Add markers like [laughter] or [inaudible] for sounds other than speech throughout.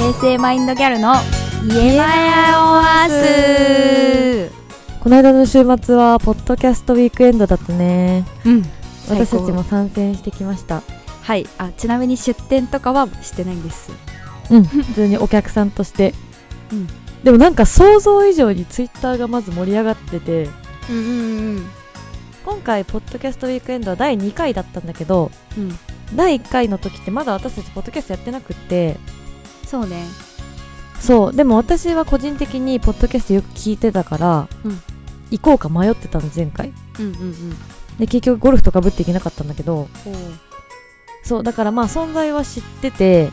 平成マインドギャルの家マヤオアスこの間の週末はポッドキャストウィークエンドだったね。うん。私たちも参戦してきました。はい。あちなみに出店とかはしてないんです。うん。普通にお客さんとして、うん。でもなんか想像以上にツイッターがまず盛り上がってて。うんうん今回ポッドキャストウィークエンドは第2回だったんだけどうん。第1回の時ってまだ私たちポッドキャストやってなくってそうね。そう。でも私は個人的にポッドキャストよく聞いてたから、うん。行こうか迷ってたの前回。うんうんうん。で結局ゴルフとかぶっていけなかったんだけどおそうだからまあ存在は知ってて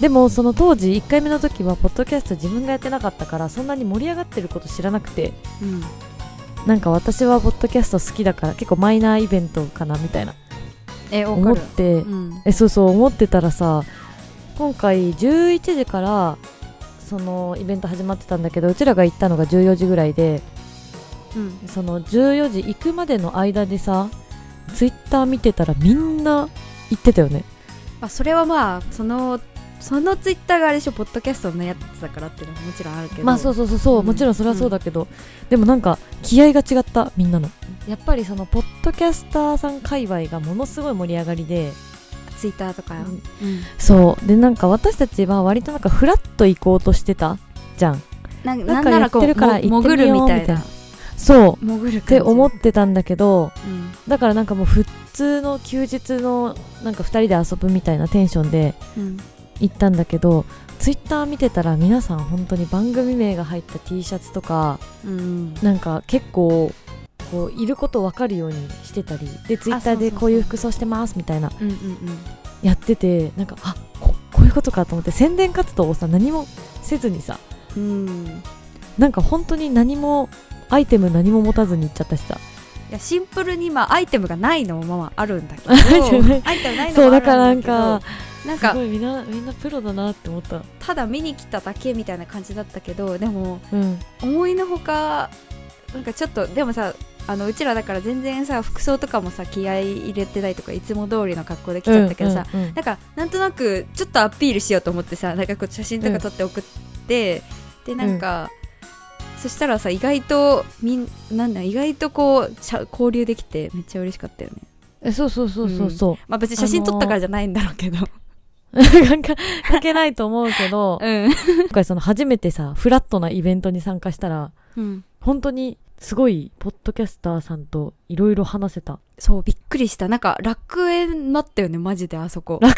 でもその当時1回目の時はポッドキャスト自分がやってなかったからそんなに盛り上がってること知らなくてうん。なんか私はポッドキャスト好きだから結構マイナーイベントかなみたいな。え思って、うん。えそうそう思ってたらさ今回11時からそのイベント始まってたんだけどうちらが行ったのが14時ぐらいでうん。その14時行くまでの間でさツイッター見てたらみんな行ってたよね。まあそれはまあそのそのツイッターがあれでしょポッドキャストのやつだからっていうのももちろんあるけど。まあそうそうそうそう、うん。もちろんそれはそうだけど、でもなんか気合が違ったみんなの。やっぱりそのポッドキャスターさん界隈がものすごい盛り上がりでツイッターとか、うん。うん。そう。でなんか私たちは割となんかフラッと行こうとしてた。じゃん。なんんならこうてるからも行ってみよう潜るみたいな。そう。潜るって思ってたんだけどうん。だからなんかもう普通の休日のなんか2人で遊ぶみたいなテンションでうん。行ったんだけどツイッター見てたら皆さん本当に番組名が入った T シャツとかうん。なんか結構こういること分かるようにしてたりでツイッターでこういう服装してますみたいな。やっててなんかあここういうことかと思って宣伝活動をさ何もせずにさうん。うんなんか本当に何もアイテム何も持たずに行っちゃったしさ。いやシンプルにまあアイテムがないのもまあまああるんだけどアイテムない。アイテムないのそうもあるだからなんんだけどかなんかみんなみんなプロだなって思った。ただ見に来ただけみたいな感じだったけどでもうん。思いのほかなんかちょっとでもさあのうちらだから全然さ服装とかもさ気合い入れてないとかいつも通りの格好で来ちゃったけどさ、うんうんうん。なんかなんとなくちょっとアピールしようと思ってさなんかこう写真とか撮って送って、でなんか、そしたらさ意外とみんなんだ意外とこう交流できてめっちゃ嬉しかったよね。えそうそうそうそうそう、まあ別に写真撮ったからじゃないんだろうけど、なんか関係ないと思うけど。うん、今回その初めてさフラットなイベントに参加したらうん、本当にすごいポッドキャスターさんといろいろ話せた。そうびっくりした。なんか楽園だったよねマジであそこ。楽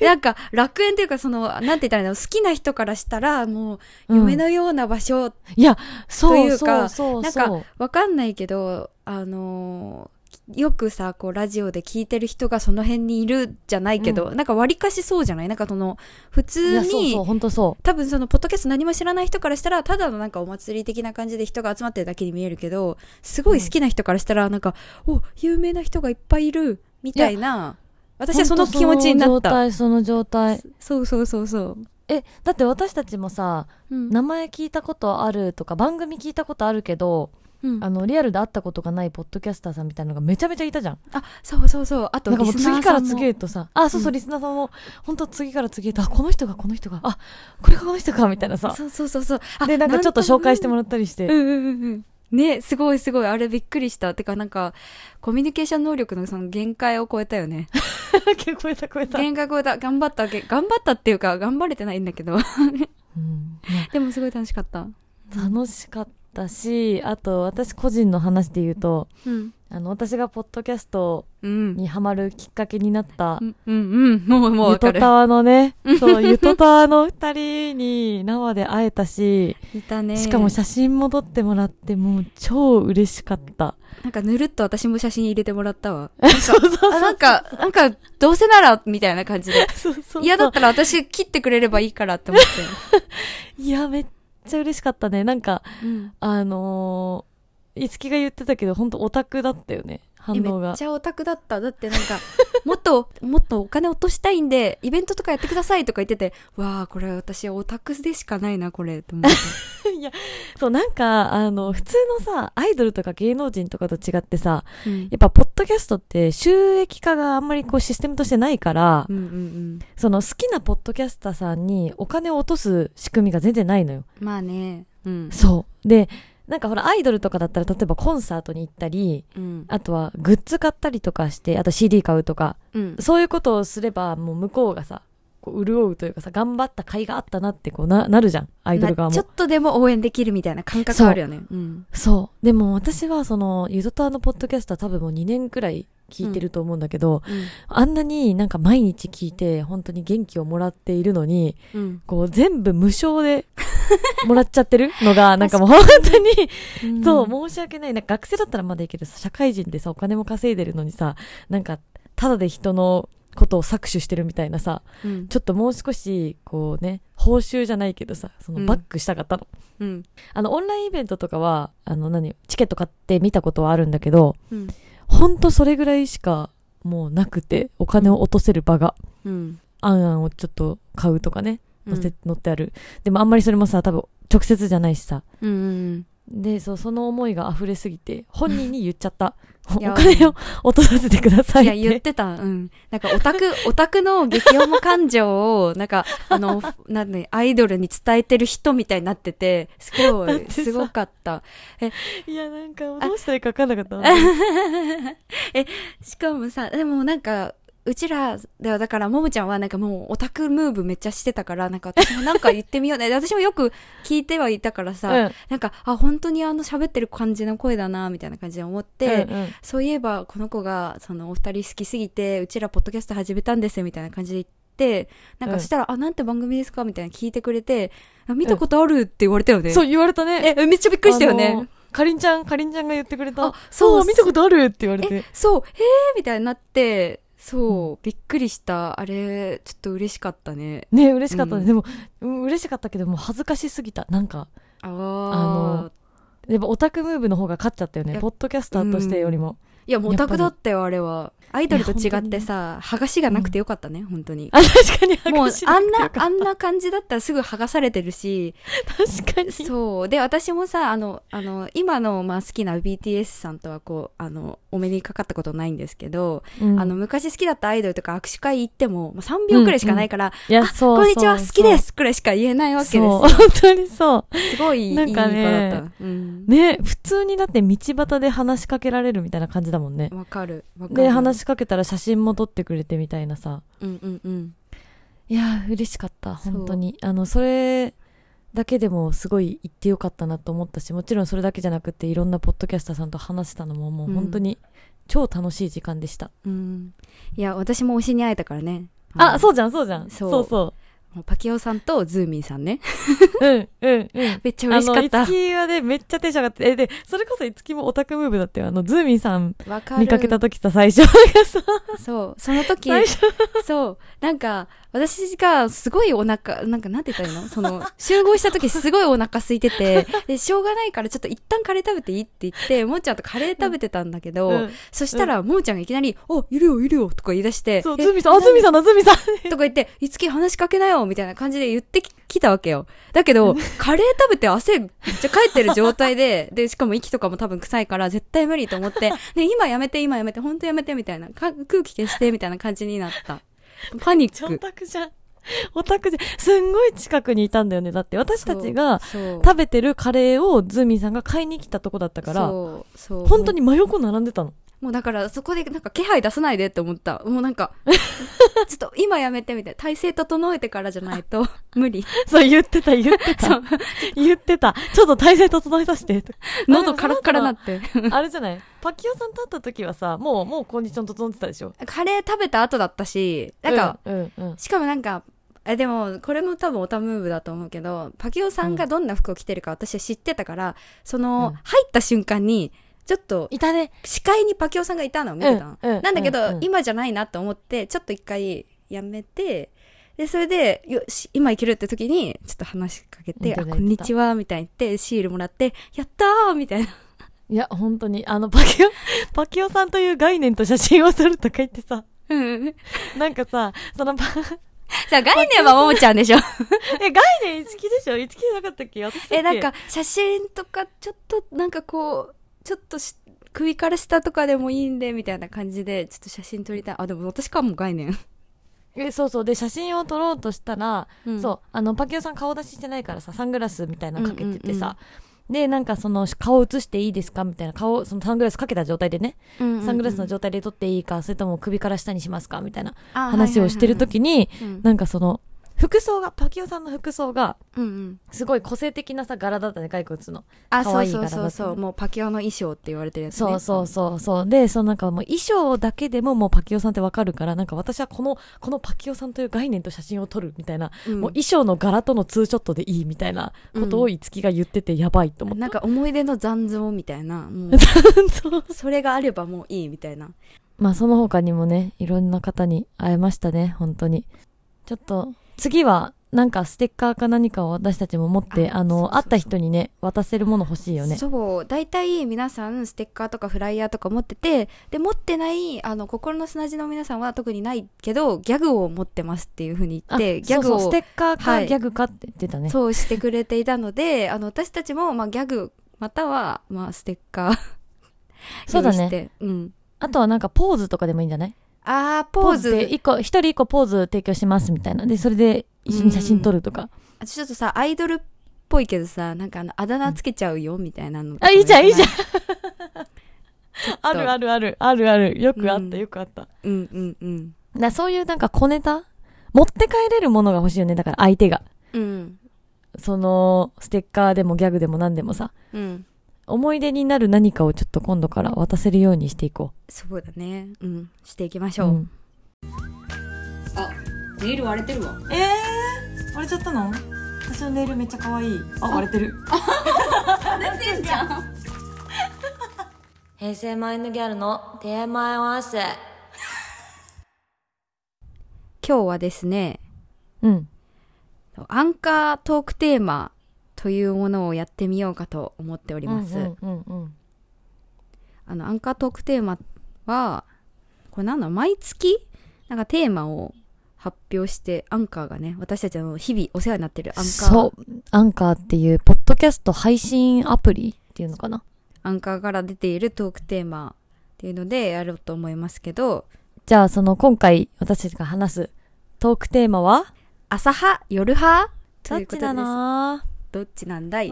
なんか楽園っていうかそのなんて言ったらいいの好きな人からしたらもう夢のような場所、いやそうというかそうそうなんそうかわかんないけどあのーよくさこうラジオで聞いてる人がその辺にいるじゃないけど、なんか割かしそうじゃない？なんかその普い通やそうにそう本当そ多分そのポッドキャスト何も知らない人からしたらただのなんかお祭り的な感じで人が集まってるだけに見えるけどすごい好きな人からしたらなんか、お有名な人がいっぱいいるみたいな。う私はその気持ちになった。その状態その状態。そうそうそうそう、えだって私たちもさうん。名前聞いたことあるとか番組聞いたことあるけどうん。あのリアルで会ったことがないポッドキャスターさんみたいなのがめちゃめちゃいたじゃん。あそうそうそう。あとなんかもう次から次へとさ。あそうそう、うん。リスナーさんも本当次から次へとあこの人がこの人が。あこれがこの人かみたいなさ。そうそうそうそう。あでなんかちょっと紹介してもらったりして、うんうんうんうん。ねすごいすごい。あれびっくりした。てかなんかコミュニケーション能力のその限界を超えたよね。結構超えた超えた、限界超えた。頑張った頑張ったっていうか頑張れてないんだけど。うん。[laughs] でもすごい楽しかった。楽しかったしあと私個人の話で言うとうん。あの私がポッドキャストうん。にハマるきっかけになったうんうんうん。もうもうゆとたわのねそうゆとたわの二人に生で会えたしいたね。しかも写真も撮ってもらってもう超嬉しかった。なんかぬるっと私も写真入れてもらったわ。なんかあなんかなんかどうせならみたいな感じで。[laughs] 嫌だったら私切ってくれればいいからって思って。[laughs] いやめっちゃ嬉しかったね。なんかうん。あのー、いつきが言ってたけど本当オタクだったよね。反え応が。めっちゃオタクだった。だってなんか [laughs] もっともっとお金落としたいんでイベントとかやってくださいとか言っててわあこれ私オタクでしかないなこれと思って。い [laughs] いやそうなんかあの普通のさアイドルとか芸能人とかと違ってさうん。やっぱポッドキャストって収益化があんまりこうシステムとしてないから、うんうんうん。その好きなポッドキャスターさんにお金を落とす仕組みが全然ないのよ。まあね。うん。そう。で、なんかほらアイドルとかだったら例えばコンサートに行ったり、うん。あとはグッズ買ったりとかして、あと CD 買うとか、うん。そういうことをすればもう向こうがさ、こう潤うというかさ、頑張った甲斐があったなってこうななるじゃん、アイドル側も。なちょっ。とでも応援できるみたいな感覚あるよね。う。ん。そう。でも私はその、ゆずたのポッドキャストは多分もう2年くらい聞いてると思うんだけど、うん。あんなになんか毎日聞いて本当に元気をもらっているのに、うん。こう全部無償で [laughs] もらっちゃってる？のが、なんかもう本当に、そう、申し訳ない。なんか学生だったらまだいいけどさ、社会人でさ、お金も稼いでるのにさ、なんか、ただで人のことを搾取してるみたいなさ、うん。ちょっともう少し、こうね、報酬じゃないけどさ、そのバックしたかったの。うん。あの、オンラインイベントとかは、あの、何、チケット買って見たことはあるんだけど、うん。ほんとそれぐらいしか、もうなくて、お金を落とせる場が、うんあんあんをちょっと買うとかね、載せ、うん載ってある。でもあんまりそれもさ、多分、直接じゃないしさ、うんうんで、そう、その思いが溢れすぎて、本人に言っちゃった。[laughs] お金を落とさせてください。いや、言ってた。うん。なんか、オタク、[laughs] オタクの激重感情を、なんか、あの、[laughs] なんで、アイドルに伝えてる人みたいになってて、すごい、すごかった。いや、なんか、どうしたらいいか分かんなかった。え、しかもさ、でもなんか、うちら、ではだから、ももちゃんはなんかもうオタクムーブめっちゃしてたから、なんか私もなんか言ってみようね。で私もよく聞いてはいたからさ、うんなんか、あ、本当にあの喋ってる感じの声だな、みたいな感じで思って、うんうんそういえばこの子がそのお二人好きすぎてうちらポッドキャスト始めたんですみたいな感じで言ってなんかしたら、あなんて番組ですかみたいな聞いてくれてあ見たことあるって言われたよね、そう言われたね。えめっちゃびっくりしたよあのね。かりんちゃん、かりんちゃんが言ってくれた。あそうあ見たことあるって言われえて。そうへえみたいになってそう、びっくりした。あれちょっと嬉しかったね。ね、嬉しかったね。うん。でも、うん嬉しかったけど、もう恥ずかしすぎた。なんか、あのやっぱオタクムーブの方が勝っちゃったよね。ポッドキャスターとしてよりも。いやもうオタクだったよあれはアイドルと違ってさ剥がしがなくてよかったね、本当にあ、確かにもう剥がしなあんなあんな感じだったらすぐ剥がされてるした確かに。そう。で、私もさ、あの、あの、今の、まあ、好きな BTS さんとは、こう、あの、お目にかかったことないんですけど、うんあの、昔好きだったアイドルとか握手会行っても、まあ、3秒くらいしかないから、いや、そう。こんにちは、好きですくらいしか言えないわけですよ。本当にそう。すごいいいなんかねいい子だった。うん。ね、普通にだって道端で話しかけられるみたいな感じだもんね。わかる。わかる。で、話しかけたら写真も撮ってくれてみたいなさ。うんうんうん。いやー、嬉しかった、本当に。あの、それだけでもすごい言ってよかったなと思ったし、もちろんそれだけじゃなくて、いろんなポッドキャスターさんと話したのももう本当に超楽しい時間でした。うん。いや、私も推しに会えたからね。あ、う。そうじゃん、そうじゃん。そうそうそもうパキオさんとズーミンさんね。う。うん、うん、うん。めっちゃ嬉しかったあの、いつ。きはね、めっちゃテンション上がって、え、で、それこそいつきもオタクムーブだったよ。あの、ズーミンさん。見かけた時さ、最初がさ、そう。その時、最初、そう。なんか、私がすごいお腹、なんかなんて言ったらいいの？その、集合した時すごいお腹空いてて、[laughs] で、しょうがないからちょっと一旦カレー食べていいって言って、もーちゃんとカレー食べてたんだけど、うんそしたら、もーちゃんがいきなり、あ、いるよ、いるよ、とか言い出して、そう、えズーミンさん、あ、ズーミンさんだ、ズーミンさん。とか言って、いつき話しかけなよ、みたいな感じで言ってききたわけよ。だけど、カレー食べて汗めっちゃかいてる状態で、で、しかも息とかも多分臭いから絶対無理と思って、[laughs] ね、今やめて、今やめて、本当やめて、みたいな、か空気消して、みたいな感じになった。パニッオク。タクじゃん。オタクじゃん。すんごい近くにいたんだよね。だって私たちが食べてるカレーをズーミンさんが買いに来たとこだったから、そうそう本当に真横並んでたの。もうだからそこでなんか気配出さないでって思った。もうなんか [laughs] ちょっと今やめてみたい。な体勢整えてからじゃないと。[laughs] 無理。そう、言ってた、言ってた。言ってた。ちょっと体勢整えさせて。喉カラッカラなって。あれじゃない？パキオさんと会った時はさ、もう、もうコンディション整ってたでしょ？カレー食べた後だったしなんか、うん、うん、うん。しかもなんかえでもこれも多分オタムーブだと思うけどパキオさんがどんな服を着てるか私は知ってたからその、うん。入った瞬間にちょっといたね。視界にパキオさんがいたのを見てたの、うんうんなんだけど、うんうん今じゃないなと思ってちょっと一回やめてでそれでよし今行けるって時にちょっと話しかけて「言ってたあこんにちは」みたいに言ってシールもらって「やったー!」みたいな。いや、本当に、あの、パキオ、パキオさんという概念と写真を撮るとか言ってさ、うんなんかさ、そのパ、さあ、概念はももちゃんでしょ。え、概念いつきでしょ？いつきじゃなかったっけ？私だっけ？え、なんか、写真とか、ちょっと、なんかこう、ちょっとし、首から下とかでもいいんで、みたいな感じで、ちょっと写真撮りたい。あ、でも私かも概念。[laughs] え、そうそう。で、写真を撮ろうとしたら、うん。そう、あの、パキオさん顔出ししてないからさ、サングラスみたいなのかけててさ、で、なんかその、顔映していいですかみたいな、顔、そのサングラスかけた状態でね、サングラスの状態で撮っていいか、それとも首から下にしますかみたいな話をしてる時に、に、なんかその、服装が、パキオさんの服装が、うんうん。すごい個性的なさ、柄だったね、骸骨の。あ、そうそうそうそう。もうパキオの衣装って言われてるやつね。そうそうそうそう。で、そのなんかもう衣装だけでももうパキオさんってわかるから、なんか私はこの、このパキオさんという概念と写真を撮るみたいな、うん。もう衣装の柄とのツーショットでいいみたいなことをいつきが言っててやばいと思った。なんか思い出の残像みたいな。もう [laughs] それがあればもういいみたいな。まあその他にもね、いろんな方に会えましたね、本当に。ちょっと、次は、なんかステッカーか何かを私たちも持って、あの、あそうそうそう会った人にね、渡せるもの欲しいよね。そう。大体皆さんステッカーとかフライヤーとか持ってて、で、持ってない、あの、心の砂地の皆さんは特にないけど、ギャグを持ってますっていうふうに言って、ギャグをそうそうステッカーはいかギャグかって言ってたね。そうしてくれていたので、あの、私たちも、まあ、ギャグ、または、まあ、ステッカーそうだね。うん。あとはなんかポーズとかでもいいんじゃない？あー、ポーズ。で一個、一人一個ポーズ提供しますみたいな。で、それで一緒に写真撮るとか。あちょっとさ、アイドルっぽいけどさ、なんかあの、あだ名つけちゃうよ、みたいなの。あいいじゃんい？いじゃんん。あるあるある、あるある。よくあった、うんよくあった。だかうんうんうん。らそういうなんか小ネタ？持って帰れるものが欲しいよね。だから相手が。うん。その、ステッカーでもギャグでも何でもさ。うん。思い出になる何かをちょっと今度から渡せるようにしていこそうだね。うん。していきましう。ょう。んあ、ネイル割れてるわ。えー、割れちゃったの？私のネイルめっちゃ可愛い。あ、割れてる。割れてんじゃん。[laughs] 平成マインドギャルのテーマ合わせ。今日はですね、うん。アンカートークテーマというものをやってみようかと思っております。うんうんうんあの、アンカートークテーマは、これなんだ毎月なんかテーマを発表して、アンカーがね、私たちの日々お世話になってるアンカー、そう。アンカーっていう、ポッドキャスト配信アプリっていうのかな。アンカーから出ているトークテーマっていうのでやろうと思いますけど、じゃあ、その今回私たちが話すトークテーマは？朝派夜派ということです。などっちなんだい？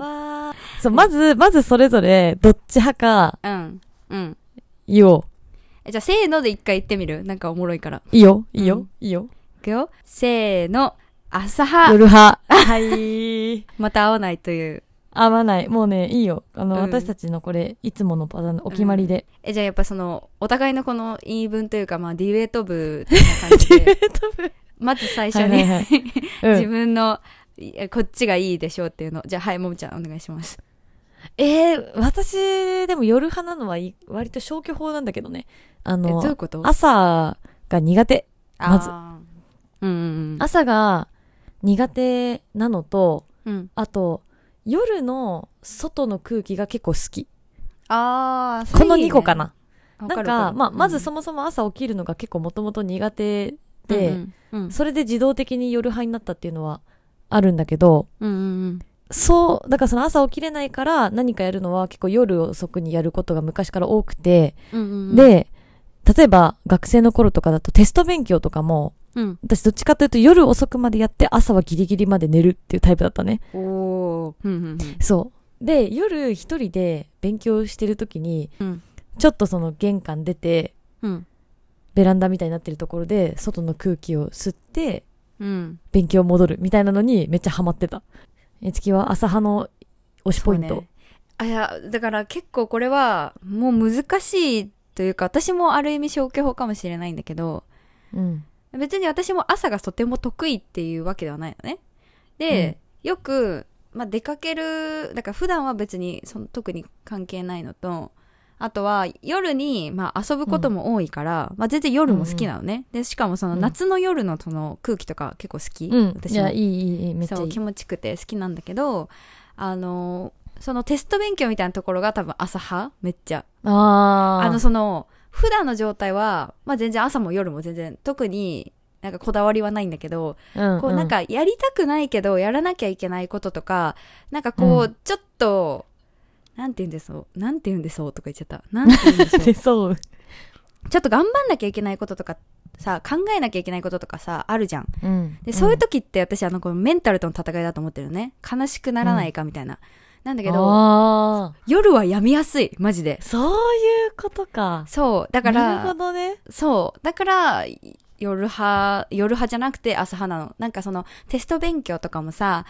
そう、まず、まずそれぞれ、どっち派かうん。うん。言おう。えじゃあ、せーので一回言ってみる？なんかおもろいから。いいよ、いいよ、うんいいよ。いくよ。せーの。朝派。夜派。はい。また会わないという。合わない。もうね、いいよ。あの、うん私たちのこれ、いつものパターンのお決まりで。え、じゃあやっぱその、お互いのこの言い分というか、まあ、ディベート部な感じで、[laughs] まず最初に、はいはいはい。自うん。[laughs] 分の、こっちがいいでしょうっていうの。じゃあ、はい、ももちゃんお願いします。えー、私、でも夜派なのはいい割と消去法なんだけどね。あえ、どういうの、こと？朝が苦手。まずうんうん朝が苦手なのと、うん。うん。あと、夜の外の空気が結構好き。ああ、この2個かな。わなんか、まあ、まずそももそも朝起きるのが結構もともと苦手で、うんうんそれで自動的に夜派になったっていうのはあるんだけど、うんうんそう、だからその朝起きれないから何かやるのは結構夜遅くにやることが昔から多くて、うんうんうん、で、例えば学生の頃とかだとテスト勉強とかも、うん、私どっちかというと夜遅くまでやって朝はギリギリまで寝るっていうタイプだったね。おお、うんうん。そう。で、夜一人で勉強してる時に、うん。ちょっとその玄関出て、うん。ベランダみたいになってるところで、外の空気を吸って、うん。勉強戻るみたいなのにめっちゃハマってた。えつきは朝派の推しポイント。ねあ、いや、だから結構これはもう難しいというか、私もある意味消去法かもしれないんだけど、うん。別に私も朝がとても得意っていうわけではないのね。で、よく、まあ、出かける、だから普段は別にその特に関係ないのと、あとは夜に、まあ、遊ぶことも多いから、まあ、全然夜も好きなのね。で、しかもそのうん夏の夜のその空気とか結構好き。うん。い私もや、いい、いい、いい、めっちゃそいうい。気持ちよくて好きなんだけど、あの、そのテスト勉強みたいなところが多分朝派？めっちゃ。あー。あの、その、普段の状態は、まあ全然朝も夜も全然、特になんかこだわりはないんだけど、うん。こうなんかやりたくないけどやらなきゃいけないこととか、なんかこう、うちょっと、なんて言うんでしょう、なんて言うんでしょうとか言っちゃった。なんて言うんでしょうで、[laughs] そう。ちょっと頑張んなきゃいけないこととかさ、考えなきゃいけないこととかさ、あるじゃん。うん。で、そういう時って私、あの、このメンタルとの戦いだと思ってるのね。悲しくならないかみたいな。なんだけど、あ夜は病みやすい、マジであ。。そういうことか。そう。だかなるほら、どね。そう。だから、夜派、夜派じゃなくて朝派なの。なんかその、テスト勉強とかもさ、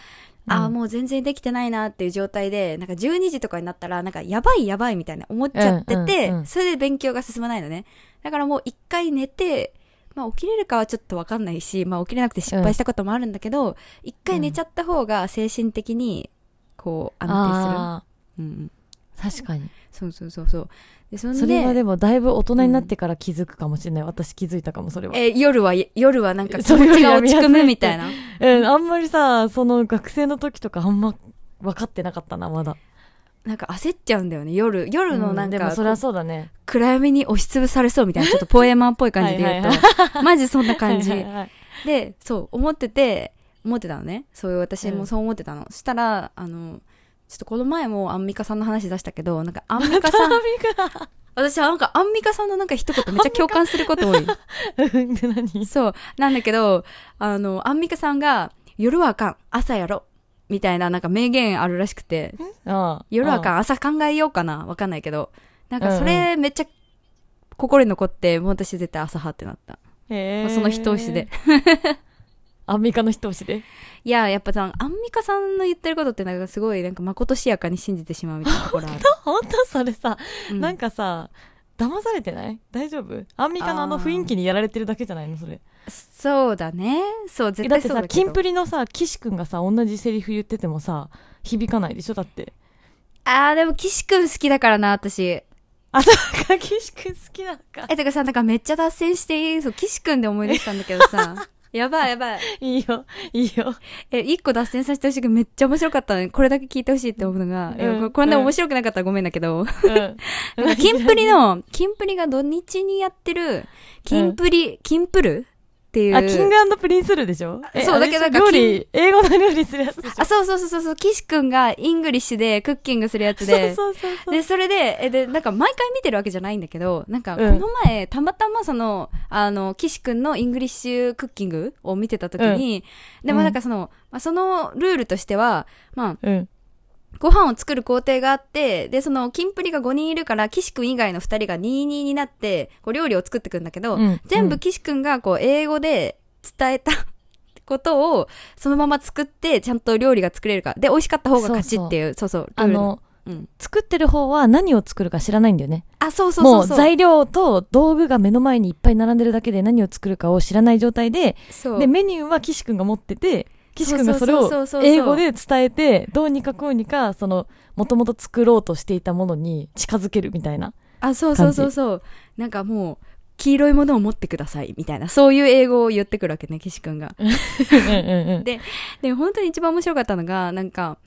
ああ、うんもう全然できてないなっていう状態で、なんか12時とかになったら、なんかやばいやばいみたいな思っちゃってて、うんうんうんそれで勉強が進まないのね。だからもう一回寝て、まあ起きれるかはちょっとわかんないし、まあ起きれなくて失敗したこともあるんだけど、一、回寝ちゃった方が精神的に、こう、安あ定する。うんうん。あ、確かに。そうそうそうそう。で、そそれはでもだいぶ大人になってから気づくかもしれない。私気づいたかも、それは。え、夜は、夜はなんか気持ちが落ち込むみたいな。うん、あんまりさ、その学生の時とかあんま分かってなかったな、まだ。なんか焦っちゃうんだよね。夜、夜のなんか、うでもそれはそうだね。暗闇に押しつぶされそうみたいな、ちょっとポエマーっぽい感じで言うと、はい [laughs] マジそんな感じ。はいで、そう、思ってて、思ってたのね。そういう私うんもそう思ってたの。そしたら、あの、ちょっとこの前もアンミカさんの話出したけど、なんか [laughs] アンミカさん、私はなんかアンミカさんのなんか一言めっちゃ共感すること多い。うんって何？そう。なんだけど、あの、アンミカさんが、夜はあかん、朝やろ。みたいななんか名言あるらしくて、夜はあかん、朝考えようかな。わかんないけど。なんかそれめっちゃ心に残って、もう私絶対朝派ってなった。その一押しで。。アンミカの一押しで。いや、やっぱさ、アンミカさんの言ってることってなんかすごい、なんかまことしやかに信じてしまうみたいなところある。ほんとそれさ、うなんかさ、騙されてない？大丈夫？アンミカのあの雰囲気にやられてるだけじゃないの？それ。そうだね。そう、絶だってさ、対そうだけど。キンプリのさ、岸くんがさ、同じセリフ言っててもさ、響かないでしょ？だって。あー、でも岸くん好きだからな、私。あ、そうか、岸くん好きなのか。え、てかさ、なんかめっちゃ脱線していいそう、岸くんで思い出したんだけどさ。[laughs] やばいやばい。いいよ、いいよ。え、一個脱線させてほしいけど、めっちゃ面白かったのに、これだけ聞いてほしいって思うのが、うんこれこれで面白くなかったらごめんだけど、うん。キンプリの、キンプリが土日にやってる、キンプリ、キンプルっていう。あ、キングプリンスルでしょ？えそうだけどなんか料理、英語の料理するやつでしょ？あ、そうそうそうそうそう、岸くんが English で cooking するやつで、そうそうそう。で、それで、え、で、なんか毎回見てるわけじゃないんだけど、なんかこうんの前、たまたまその、あの、岸くんの English cooking を見てた時に、でもなんかその、まあ、そのルールとしては、まあ、うん。ご飯を作る工程があって、で、その、キンプリが5人いるから、岸くん以外の2人が22になって、こう、料理を作ってくんだけど、うん全部うん岸くんが、こう、英語で伝えた [laughs] ことを、そのまま作って、ちゃんと料理が作れるか。で、美味しかった方が勝ちっていう、そうそうルールあの、うん。作ってる方は何を作るか知らないんだよね。あ、そうそうそうそう。もう材料と道具が目の前にいっぱい並んでるだけで何を作るかを知らない状態で、そう。で、メニューは岸くんが持ってて、岸くんがそれを英語で伝えて、どうにかこうにか、その、もともと作ろうとしていたものに近づけるみたいな。あ、そうそうそうそう。なんかもう、黄色いものを持ってください、みたいな、そういう英語を言ってくるわけね、岸くんが。でで、本当に一番面白かったのが、なんか、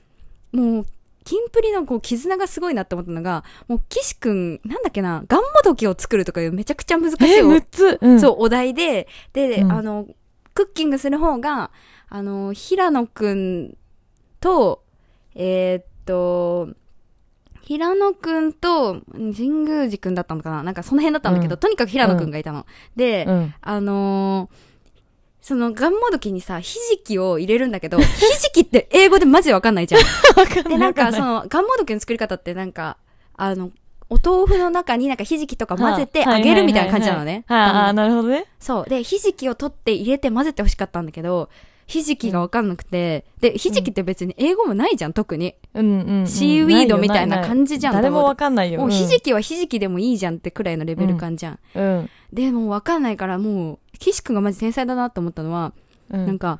もう、キンプリのこう絆がすごいなって思ったのが、もう岸くん、なんだっけな、ガンモドキを作るとかいうめちゃくちゃ難しいえ、お6つ、うん、そう、お題で、で、うんあの、クッキングする方が、あの、平野くんと、えーっと、平野くんと神宮寺くんだったのかな？なんかその辺だったんだけど、うんとにかく平野くんがいたの。で、うん。あのーそのガンモドキにさ、ひじきを入れるんだけど、[laughs] ひじきって英語でマジでわかんないじゃん。わかんない。で、なんかそわの、ガンモドキの作り方ってなんか、あの、お豆腐の中になんかひじきとか混ぜてはあ揚げるみたいな感じなのね。はいはいはいはいああ、なるほどね。そう。で、ひじきを取って入れて混ぜてほしかったんだけど、ひじきがわかんなくて、で、ひじきって別に英語もないじゃん、特に。うんうんうん。 seaweed みたいな感じじゃん誰もわかんないよ。もうひじきはひじきでもいいじゃんってくらいのレベル感じゃん。うん。で、もうわかんないからもう、岸くんがマジ天才だなと思ったのは、うん。なんか、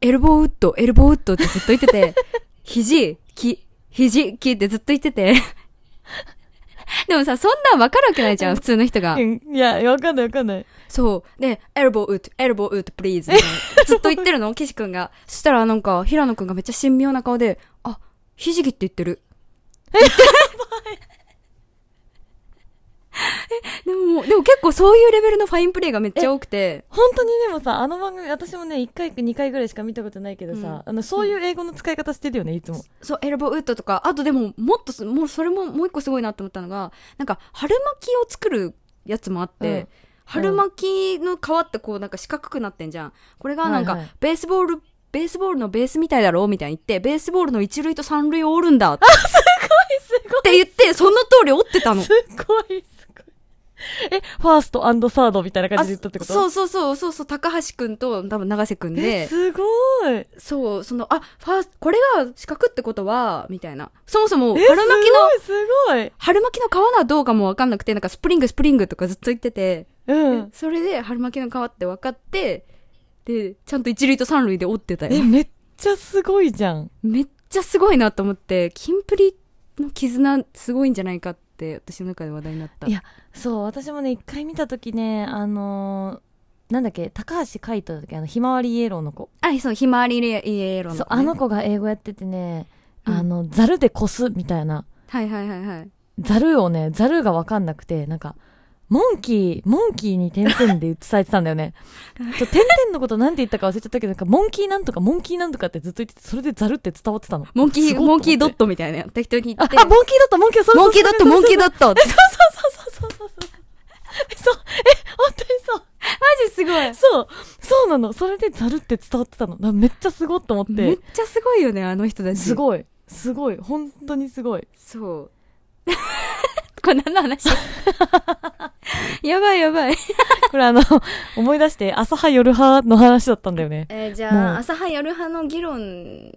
elbow wood、elbow wood ってずっと言ってて、[laughs] 肘、き、肘、きってずっと言ってて。でもさ、そんなんわかるわけないじゃん、普通の人がう。んいや、わかんないわかんない。そう。で、 elbow wood、elbow wood、please。ずっと言ってるの、岸くんが。そしたらなんか、平野くんがめっちゃ神妙な顔で、あ、ひじきって言ってる。でも、でも結構そういうレベルのファインプレーがめっちゃ多くて、本当にでもさ、あの番組、私もね、1回か2回ぐらいしか見たことないけどさ、あの、そういう英語の使い方してるよね、いつも。そう、エルボーウッドとか、あとでも、もっとす、もうそれももう一個すごいなって思ったのが、なんか、春巻きを作るやつもあって、うん春巻きの皮ってこうなんか四角くなってんじゃん。これがなんか、ベースボール、ベースボールのベースみたいだろうみたいに言って、ベースボールの一塁と三塁を折るんだってすご言って、その通り折ってたの。すごい、すごい。[laughs] え、ファーストサードみたいな感じで言ったってこと？そうそうそう、そうそう、高橋くんと多分長瀬くん、で、すごい。そう、その、あ、ファーストこれが四角ってことは、みたいな。そもそも、春巻きの、すごい、春巻きの皮はどうかもわかんなくて、なんか spring spring とかずっと言ってて、うん。それで春巻きの皮って分かって、で、ちゃんと一塁と三塁で折ってたえ、よ。めっちゃすごいじゃん。めっちゃすごいなと思って、キンプリの絆すごいんじゃないかって、私の中で話題になった。いやそう、私もね、一回見たときね、あのー、なんだっけ、高橋海人だっけ、あの、ひまわりイエローの子。あ、そう、ひまわりイエローの、そう、あの子が英語やっててね、うんあの、ザルでこすみたいな。はいはいはいはい。ザルをね、ザルがわかんなくて、なんか、モンキー、モンキーに点々で伝えてたんだよね。[laughs] ちょ点々のことなんて言ったか忘れちゃったけど、なんか、モンキーなんとか、モンキーなんとかってずっと言ってて、それでザルって伝わってたの。モンキー、モンキードッとトみたいな、適当に言思って。あ、あ、モンキードット、モンキードット、モンキードット、モンキードット。マそうそうそうそうそうそう。そう、え、本当にそう。ジすごい。そう、そうなの。それでザルって伝わってたの。なめっちゃすごいと思っ、めってちゃすごいよね、あの人たち。すごい、すごい、本当にすごい。そう。これ何の話？[laughs] やばいやばい。[laughs] これあの、思い出して、朝派夜派の話だったんだよね。えーじゃあ、朝派夜派の議論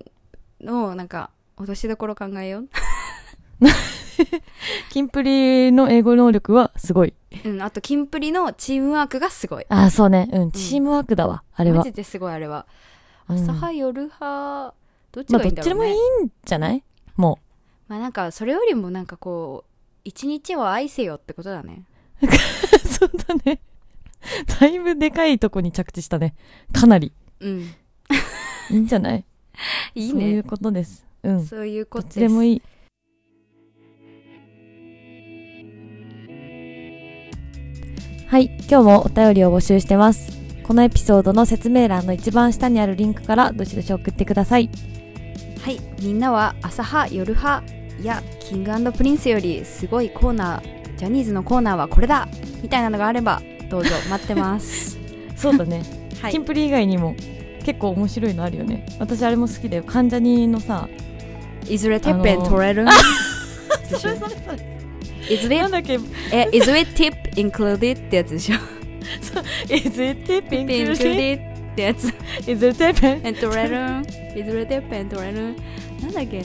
の、なんか、落としどころ考えよう。[laughs] キンプリの英語能力はすごい。うん、あと、キンプリのチームワークがすごい。あ、そうね。うん、チームワークだわ、あれはマジ。ですごい、あれは。うん朝派、夜派、どっちまあ、がいいんだろう、どっちでもいいね。んじゃない？もまあなんか、それよりもなんかこう、一日を愛せよってことだね。う。[laughs] そうだね。だいぶでかいとこに着地したね。かなり。うん。いいんじゃない？[laughs] いいそういうね。ことです。うん。そういうことです。ちでもいい。はい、今日もお便りを募集してます。このエピソードの説明欄の一番下にあるリンクからどしどし送ってください。はい、みんなは朝派、夜派やキングプリンスよりすごいコーナー、ジャニーズのコーナーはこれだみたいなのがあれば、どうぞ [laughs] 待ってます。そうだね。はいキン。プリ以外にも結構面白いのあるよね。私あれも好きだよ。関ジャニのさ、いずれてっぺん取れる？[laughs] それそれそれ。いずれなん、だっけ？え、いずれ tip included ってやつでしょ Is it tip tip included? ってやつ。Is it tip? え、取れる？いずれてっぺん取れる？なんだっけ？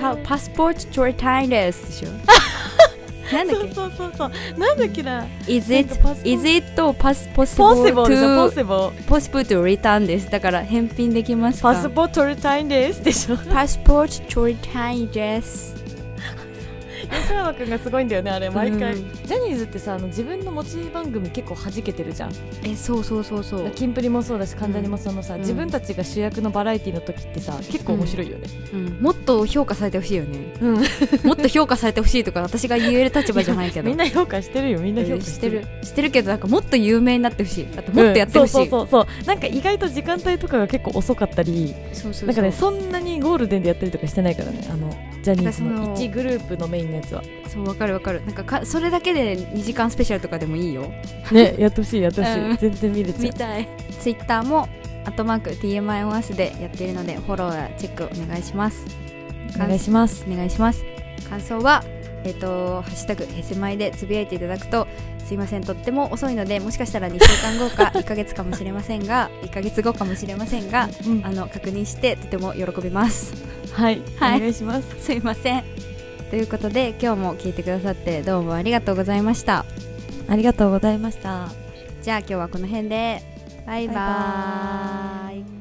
たパスポート取りたいですでしょ？[laughs] なんだっそうそうそうそう。なんだっけな？け Is it, is it possible ポッシブルでしょ、ポッ to シブル。possible to return です。だから返品できますか？パスポート取りたいんでしょ？パスポート取りたいです。吉山くんがすごいんだよね、あれ、毎回。うんジャニーズってさ、あの自分の持ち番組結構弾けてるじゃん。え、そうそうそうそう。キンプリもそうだし、関ジャニもそのさ、うん自分たちが主役のバラエティの時ってさ、結構面白いよね。うん、もっと評価されてほしいよね。うん。もっと評価されてほしいとか私が言える立場じゃないけど。[laughs] みんな評価してるよ、みんな評価知ってる。知ってるけど、なんかもっと有名になってほしい。あともっとやってほしい。うんそうそうそうそう。なんか意外と時間帯とかが結構遅かったり、そうそうそうなんかね、そんなにゴールデンでやったりとかしてないからね、あの、ジャニーズのなんかその1グループのメインのやつは。そう、わかるわかる。なんかか、それだけで2時間スペシャルとかでもいいよ。[laughs] ね、やってほしい、やってほしい。うん全然見れちゃう。見たい。ツイッターも、アットマーク TMI オンアスでやっているので、フォローやチェックお願いします。お願いします。お願いします感想はえっ、と「ハッシュタグへせまい」でつぶやいていただくとすいませんとっても遅いのでもしかしたら2週間後か [laughs] 1ヶ月かもしれませんが1ヶ月後かもしれませんがうんあの確認してとても喜びますはい、はい。お願いします。すいません。ということで今日も聞いてくださってどうもありがとうございました。ありがとうございました。じゃあ今日はこの辺で。バイババイバーイ